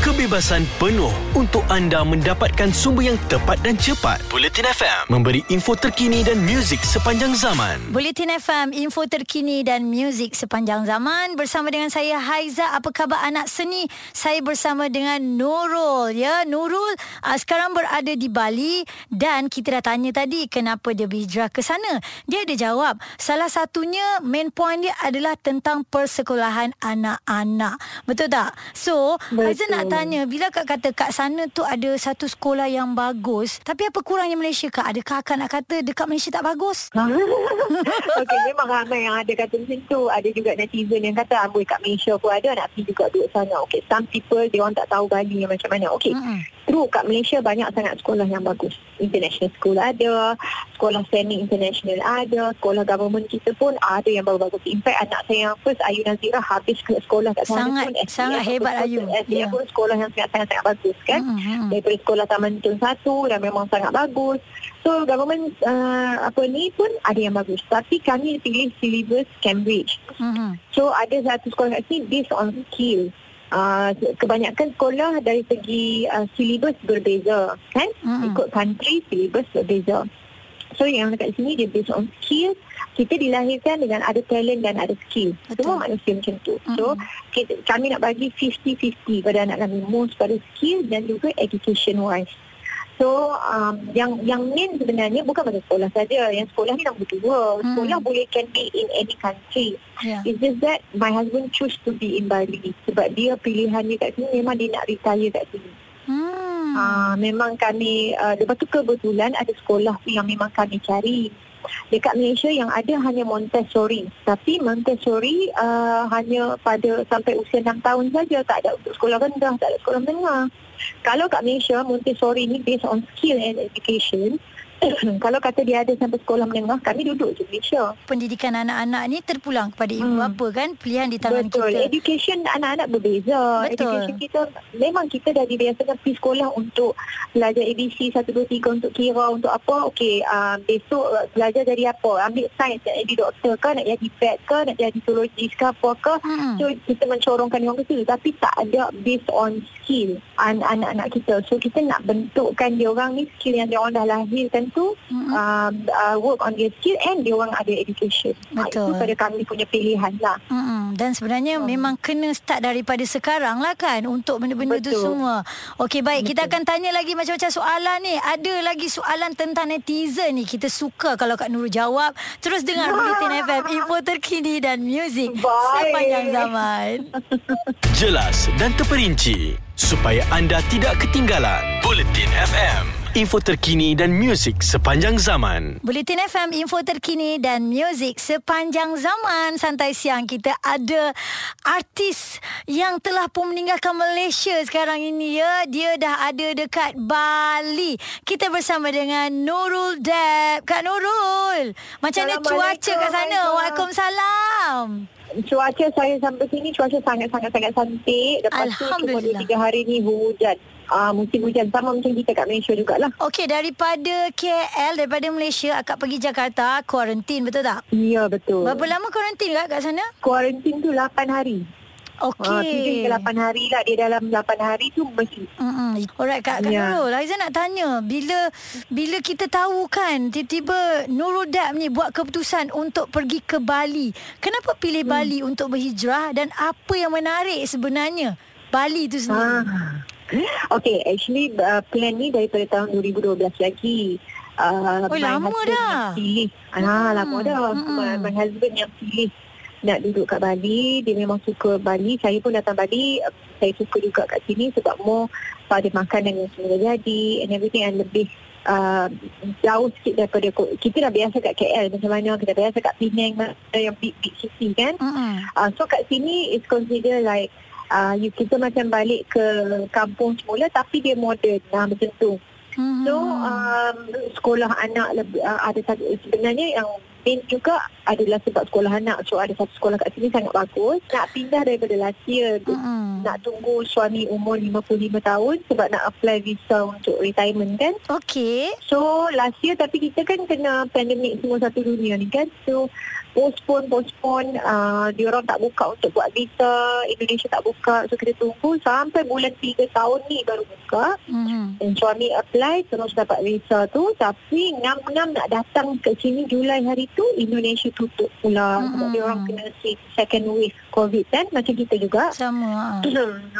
kebebasan penuh untuk anda mendapatkan sumber yang tepat dan cepat. Bulletin FM memberi info terkini dan muzik sepanjang zaman. Bulletin FM, info terkini dan muzik sepanjang zaman bersama dengan saya Haiza. Apa khabar anak seni? Saya bersama dengan Nurul ya. Nurul uh, sekarang berada di Bali dan kita dah tanya tadi kenapa dia berhijrah ke sana. Dia ada jawab. Salah satunya main point dia adalah tentang persekolahan anak-anak. Betul tak? So, Haiza nak tanya bila kak kata kat sana tu ada satu sekolah yang bagus, tapi apa kurangnya Malaysia kak? Adakah akak nak kata dekat Malaysia tak bagus? Okey, memang ramai yang ada kata macam tu. Ada juga netizen yang kata amboi kat Malaysia pun ada nak pergi juga duduk sana. Okey, some people dia orang tak tahu Bali yang macam mana. Okey. Mm-mm. True kat Malaysia banyak sangat sekolah yang bagus. International school ada, sekolah semi international ada, sekolah government kita pun ada yang bagus-bagus. In fact anak saya yang first Ayu Nazira habis sekolah kat sana Sangat- pun sangat hebat Ayu. Ya. pun sekolah yang sangat-sangat bagus kan. Mm-mm. Daripada sekolah Taman Tun 1 dan memang sangat bagus. So government uh, apa ni pun ada yang bagus. Tapi kami pilih syllabus Cambridge. Mm-mm. So ada satu sekolah kat sini based on skill. Uh, kebanyakan sekolah dari segi uh, syllabus berbeza kan Mm-mm. ikut country syllabus berbeza so yang dekat sini dia based on skill kita dilahirkan dengan ada talent dan ada skill Betul. semua manusia macam tu so Mm-mm. kita, kami nak bagi 50-50 pada anak kami most pada skill dan juga education wise So um, yang yang main sebenarnya bukan pada sekolah saja. Yang sekolah ni nombor dua. Hmm. Sekolah boleh can be in any country. Ya. It's just that my husband choose to be in Bali sebab dia pilihannya kat sini memang dia nak retire kat sini. Ah memang kami uh, lepas tu kebetulan ada sekolah tu yang memang kami cari. Dekat Malaysia yang ada hanya Montessori. Tapi Montessori uh, hanya pada sampai usia 6 tahun saja. Tak ada untuk sekolah rendah, tak ada sekolah menengah. Kalau kat Malaysia Montessori ni based on skill and education. Kalau kata dia ada sampai sekolah menengah, kami duduk je Malaysia. Pendidikan anak-anak ni terpulang kepada ibu Hmm. bapa kan pilihan di tangan Betul. kita. Education anak-anak berbeza. Betul. Education kita memang kita dah dibiasakan pergi sekolah untuk belajar ABC 1 2 3 untuk kira untuk apa. Okey, uh, besok uh, belajar jadi apa? Ambil sains nak jadi doktor ke, nak jadi vet ke, nak jadi zoologist ke apa ke. Hmm. So kita mencorongkan orang ke situ tapi tak ada based on skill an- anak-anak kita. So kita nak bentukkan dia orang ni skill yang dia orang dah lahirkan tu Mm-mm. um, uh, work on their skill and dia orang ada education. Ah, Betul. itu pada kami punya pilihan lah. Mm-mm. Dan sebenarnya Hmm. memang kena start daripada sekarang lah kan untuk benda-benda tu Betul. semua. Okey baik, kita Betul. akan tanya lagi macam-macam soalan ni. Ada lagi soalan tentang netizen ni. Kita suka kalau Kak Nurul jawab. Terus dengar Bulletin FM, info terkini dan muzik sepanjang zaman. Jelas dan terperinci supaya anda tidak ketinggalan. Bulletin FM, info terkini dan muzik sepanjang zaman. Bulletin FM, info terkini dan muzik sepanjang zaman. Santai siang kita ada artis yang telah pun meninggalkan Malaysia sekarang ini ya. Dia dah ada dekat Bali. Kita bersama dengan Nurul Deb. Kak Nurul, macam mana cuaca kat sana? Waalaikumsalam. Cuaca saya sampai sini cuaca sangat-sangat-sangat cantik. Lepas tu cuma Alhamdulillah. 2-3 hari ni hujan. Ah, musim hujan sama macam kita kat Malaysia jugalah. Okey, daripada KL, daripada Malaysia, akak pergi Jakarta, kuarantin, betul tak? Ya betul. Berapa lama kuarantin kak kat sana? Kuarantin tu 8 hari. Okey. Ah, 7 hingga 8 hari lah. Dia dalam 8 hari tu mesti. Mm-mm. Alright Kak, Kak Ya. Nurul Aizan nak tanya Bila bila kita tahu kan Tiba-tiba Nurul Dab ni Buat keputusan Untuk pergi ke Bali Kenapa pilih Hmm. Bali Untuk berhijrah Dan apa yang menarik sebenarnya Bali tu sendiri Ah. Okay, actually uh, plan ni daripada tahun 2012 lagi. Uh, Oh, lama dah. Yang pilih. Ah, Hmm, lama dah. hmm. My, my husband yang pilih nak duduk kat Bali. Dia memang suka Bali. Saya pun datang Bali. Saya suka juga kat sini sebab more pada makanan yang semula jadi and everything and lebih uh, jauh sikit daripada kita dah biasa kat KL macam mana kita biasa kat Penang yang big big city kan Mm-mm. Uh, so kat sini is consider like uh, you, kita macam balik ke kampung semula tapi dia modern uh, macam tu. Mhm. So um, sekolah anak lebih, uh, ada satu sebenarnya yang main juga adalah sebab sekolah anak. So ada satu sekolah kat sini sangat bagus. Nak pindah daripada last year. Mm-mm. Nak tunggu suami umur 55 tahun sebab nak apply visa untuk retirement kan. Okey. So last year tapi kita kan kena pandemik semua satu dunia ni kan. So postpone postpone uh, dia orang tak buka untuk buat visa Indonesia tak buka so kita tunggu sampai bulan 3 tahun ni baru buka Mm-hmm. dan suami apply terus dapat visa tu tapi ngam-ngam nak datang ke sini Julai hari tu Indonesia tutup pula Mm-mm. sebab dia orang kena second wave covid kan macam kita juga Sama. ah.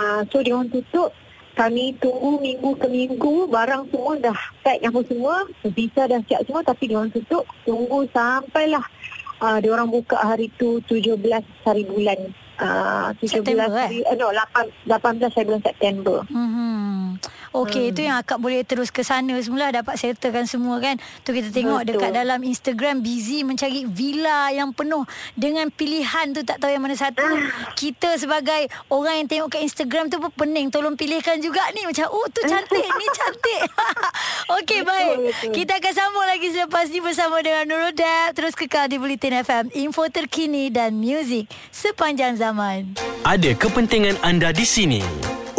uh, so dia orang tutup kami tunggu minggu ke minggu barang semua dah pack apa semua visa dah siap semua tapi dia orang tutup tunggu sampailah uh, dia orang buka hari tu 17 hari bulan uh, 17 September, eh? uh, no 8 18 hari bulan September Mm-hmm. Okey, hmm. itu yang akak boleh terus ke sana semula dapat settlekan semua kan. Tu kita tengok Betul. dekat dalam Instagram busy mencari villa yang penuh dengan pilihan tu tak tahu yang mana satu. Kita sebagai orang yang tengok kat Instagram tu pun pening tolong pilihkan juga ni macam oh tu cantik, ni cantik. Okey, baik. betul. Kita akan sambung lagi selepas ni bersama dengan Nurul Dab. Terus kekal di Bulletin FM. Info terkini dan muzik sepanjang zaman. Ada kepentingan anda di sini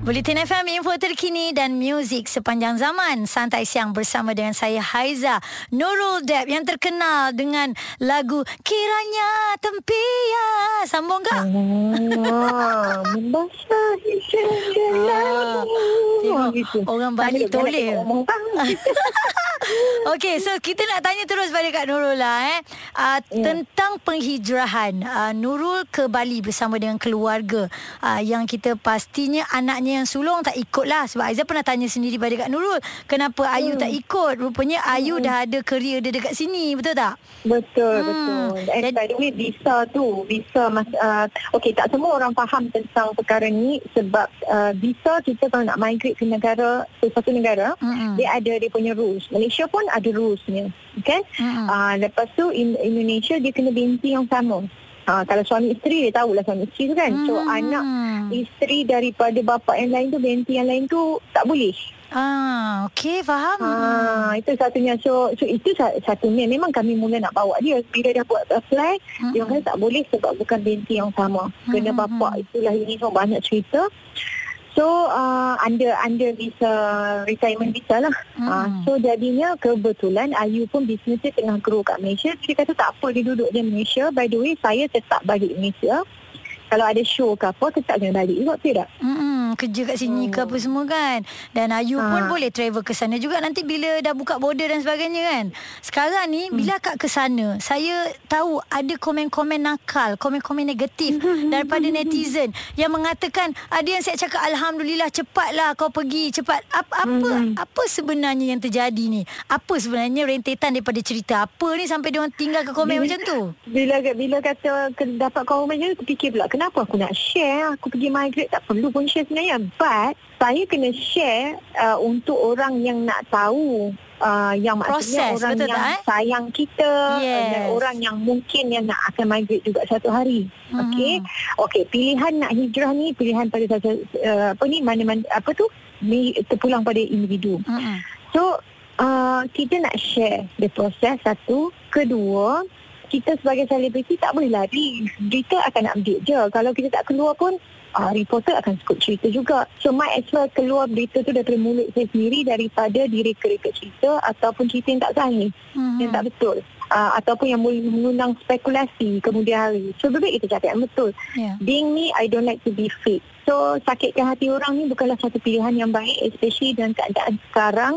Bulletin FM info terkini dan muzik sepanjang zaman. Santai siang bersama dengan saya Haiza Nurul Deb yang terkenal dengan lagu Kiranya Tempias. Sambung? Ah, membasahi jendela. tengok gitu. orang Bali Sambil toleh. Okey, so kita nak tanya terus pada Kak Nurul lah eh. Uh, Ya. Tentang penghijrahan uh, Nurul ke Bali bersama dengan keluarga uh, yang kita pastinya anaknya yang sulung tak ikut lah. Sebab Aizah pernah tanya sendiri pada Kak Nurul, kenapa Ayu Hmm. tak ikut? Rupanya Ayu dah ada kerja dia dekat sini, betul tak? Betul, Hmm. betul. And Dan- by the way, visa tu, visa mas, uh, okay, tak semua orang faham tentang perkara ni sebab uh, visa kita kalau nak migrate ke negara, sesuatu negara, Mm-mm. dia ada dia punya rules. Malaysia pun ada rulesnya, kan? Mm-mm. Uh, lepas tu in, Indonesia dia kena binti yang sama. Uh, kalau suami isteri dia tahulah suami isteri tu kan. So Hmm. anak isteri daripada bapa yang lain tu, binti yang lain tu tak boleh. Ah, okey, faham. Ah, itu satunya. So, so itu sa- satunya. Memang kami mula nak bawa dia. Bila dah buat apply, Mm-mm. dia kata tak boleh sebab bukan binti yang sama. Kena Mm-mm. bapa itulah ini semua banyak cerita. So, uh, under under visa retirement visa lah. Mm. Uh, so, jadinya kebetulan Ayu pun bisnes dia tengah grow kat Malaysia. Dia kata tak apa dia duduk di Malaysia. By the way, saya tetap balik Malaysia. Kalau ada show ke apa, tetap kena balik juga. Betul tak? Mm-mm, kerja kat sini ke apa semua kan. Dan Ayu pun Ha. boleh travel ke sana juga nanti bila dah buka border dan sebagainya kan. Sekarang ni bila akak ke sana, saya tahu ada komen-komen nakal, komen-komen negatif daripada netizen yang mengatakan ada yang saya cakap alhamdulillah cepatlah kau pergi cepat. Apa apa apa sebenarnya yang terjadi ni? Apa sebenarnya rentetan daripada cerita apa ni sampai dia orang tinggalkan komen Bila- macam tu? Bila bila kata ke- dapat macam tu fikir pula kenapa aku nak share aku pergi migrate tak perlu pun share sebenarnya but saya kena share uh, untuk orang yang nak tahu uh, yang maksudnya Proses, orang betul yang tak, eh? sayang kita Yes. dan orang yang mungkin yang nak akan migrate juga satu hari Mhm. okey okey pilihan nak hijrah ni pilihan pada uh, apa ni mana-mana apa tu ni terpulang pada individu Mm-mm. So uh, kita nak share the proses satu. Kedua, kita sebagai selebriti tak boleh lari. Berita akan update je. Kalau kita tak keluar pun uh, reporter akan skop cerita juga. So might as well keluar berita tu daripada mulut saya sendiri daripada direka-reka cerita ataupun cerita yang tak sahih, Mhm. yang tak betul. Uh, ataupun yang boleh mengundang spekulasi kemudian hari. So lebih kita cakap yang betul. Ya. Being me, I don't like to be fake. So, sakitkan hati orang ni bukanlah satu pilihan yang baik especially dalam keadaan sekarang.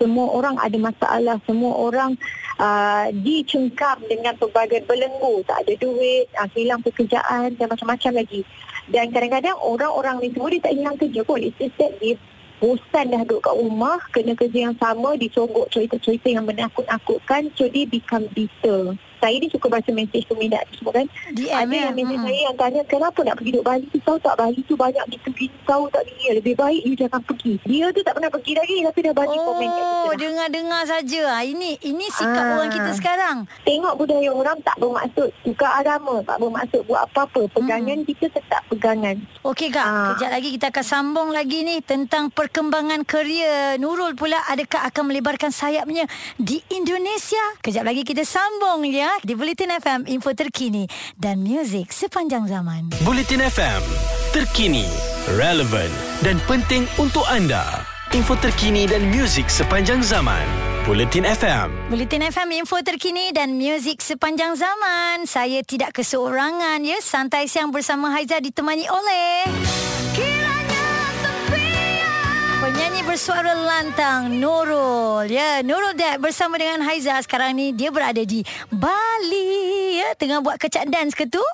Semua orang ada masalah, semua orang uh, dicengkam dengan pelbagai belenggu. Tak ada duit, uh, hilang pekerjaan dan macam-macam lagi. Dan kadang-kadang orang-orang ni semua dia tak hilang kerja pun. It's just that dia bosan dah duduk kat rumah, kena kerja yang sama, disogok cerita-cerita yang menakut-nakutkan. So, dia become bitter. Saya ni suka baca mesej peminat tu semua kan. DM, Ada ya? yang mesej Mm-mm. saya yang tanya kenapa nak pergi duduk Bali tu tahu tak Bali tu banyak gitu gitu tahu tak dia lebih baik you jangan pergi. Dia tu tak pernah pergi lagi tapi dah bagi komen kat kita. Oh, dengar-dengar saja. Ha, ini ini sikap Ah. orang kita sekarang. Tengok budaya orang tak bermaksud tukar agama, tak bermaksud buat apa-apa. Pegangan kita tetap pegangan. Okey Kak, Ah. kejap lagi kita akan sambung lagi ni tentang perkembangan kerjaya Nurul pula adakah akan melebarkan sayapnya di Indonesia? Kejap lagi kita sambung ya di Bulletin FM info terkini dan muzik sepanjang zaman. Bulletin FM, terkini, relevan dan penting untuk anda. Info terkini dan muzik sepanjang zaman. Bulletin FM. Bulletin FM info terkini dan muzik sepanjang zaman. Saya tidak keseorangan ya. Santai siang bersama Haiza ditemani oleh. Penyanyi bersuara lantang Nurul. Ya, Nurul Dad bersama dengan Haiza sekarang ni dia berada di Bali. Ya, tengah buat kecak dance ke tu?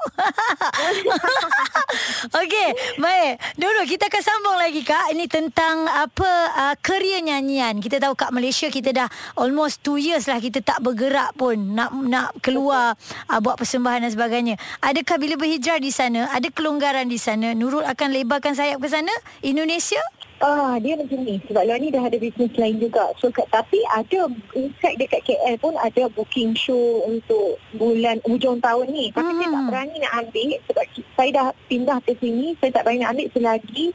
Okey, baik. Nurul, kita akan sambung lagi Kak. Ini tentang apa uh, kerja nyanyian. Kita tahu kat Malaysia kita dah almost 2 years lah kita tak bergerak pun nak nak keluar uh, buat persembahan dan sebagainya. Adakah bila berhijrah di sana, ada kelonggaran di sana, Nurul akan lebarkan sayap ke sana? Indonesia? Ah, dia macam ni. Sebab luar ni dah ada bisnes lain juga. So, kat, tapi ada, in fact dekat KL pun ada booking show untuk bulan hujung tahun ni. Tapi saya tak Hmm. berani nak ambil sebab saya dah pindah ke sini. Saya tak berani nak ambil selagi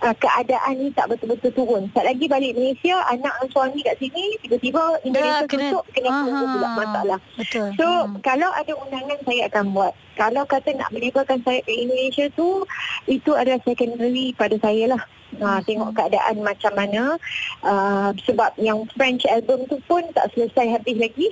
uh, keadaan ni tak betul-betul turun. Tak lagi balik Malaysia, anak dan suami kat sini, tiba-tiba Indonesia kena- tutup, kena tunggu pula masalah. Betul. So Hmm. kalau ada undangan saya akan buat. Kalau kata nak melibatkan saya ke Indonesia tu itu adalah secondary pada saya lah. Ha, tengok keadaan macam mana uh, sebab yang French album tu pun tak selesai habis lagi.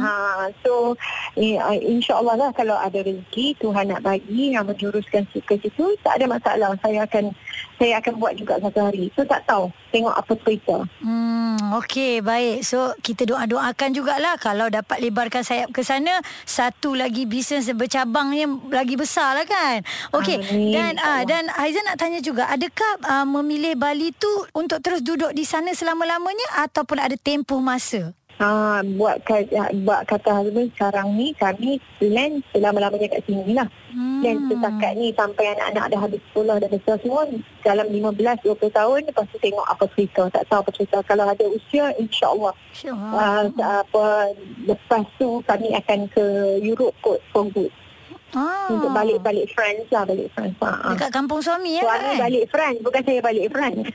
Ha, so uh, insyaAllah lah kalau ada rezeki Tuhan nak bagi yang menjuruskan ke situ tak ada masalah. Saya akan saya akan buat juga satu hari. So tak tahu. Tengok apa cerita. Hmm, okey, baik. So, kita doa-doakan jugalah kalau dapat lebarkan sayap ke sana, satu lagi bisnes bercabangnya lagi besar lah kan. Okey, dan ah dan Aizan nak tanya juga, adakah uh, memilih Bali tu untuk terus duduk di sana selama-lamanya ataupun ada tempoh masa? Ha, buat kata, buat kata husband sekarang ni kami plan selama-lamanya kat sini lah. Hmm. Plan setakat ni sampai anak-anak dah habis sekolah dah besar semua dalam 15-20 tahun lepas tu tengok apa cerita. Tak tahu apa cerita. Kalau ada usia insyaAllah. InsyaAllah. Uh, apa, lepas tu kami akan ke Europe kot for good. ah. Untuk balik-balik France lah. Balik France. Ha, ha. Dekat kampung suami ya Suami kan? balik France. Bukan saya balik France.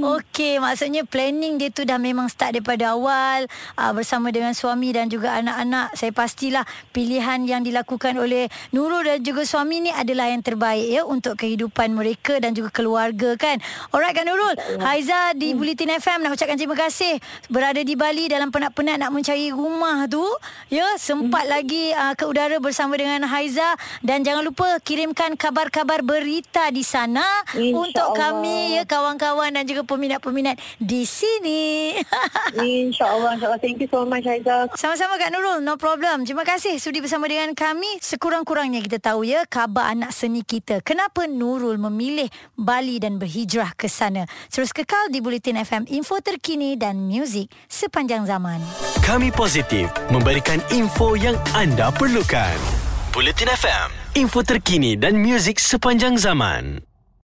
Okey, maksudnya planning dia tu dah memang start daripada awal uh, bersama dengan suami dan juga anak-anak. Saya pastilah pilihan yang dilakukan oleh Nurul dan juga suami ni adalah yang terbaik ya untuk kehidupan mereka dan juga keluarga kan. Alright kan Nurul? Haiza di Bulletin FM nak ucapkan terima kasih berada di Bali dalam penat-penat nak mencari rumah tu. Ya, sempat lagi uh, ke udara bersama dengan Haiza dan jangan lupa kirimkan kabar-kabar berita di sana untuk InsyaAllah. kami ya kawan-kawan dan juga peminat-peminat di sini. InsyaAllah. InsyaAllah. Thank you so much Aizah. Sama-sama Kak Nurul, no problem. Terima kasih sudi bersama dengan kami. Sekurang-kurangnya kita tahu ya khabar anak seni kita. Kenapa Nurul memilih Bali dan berhijrah ke sana. Terus kekal di Bulletin FM, info terkini dan muzik sepanjang zaman. Kami positif memberikan info yang anda perlukan. Bulletin FM, info terkini dan muzik sepanjang zaman.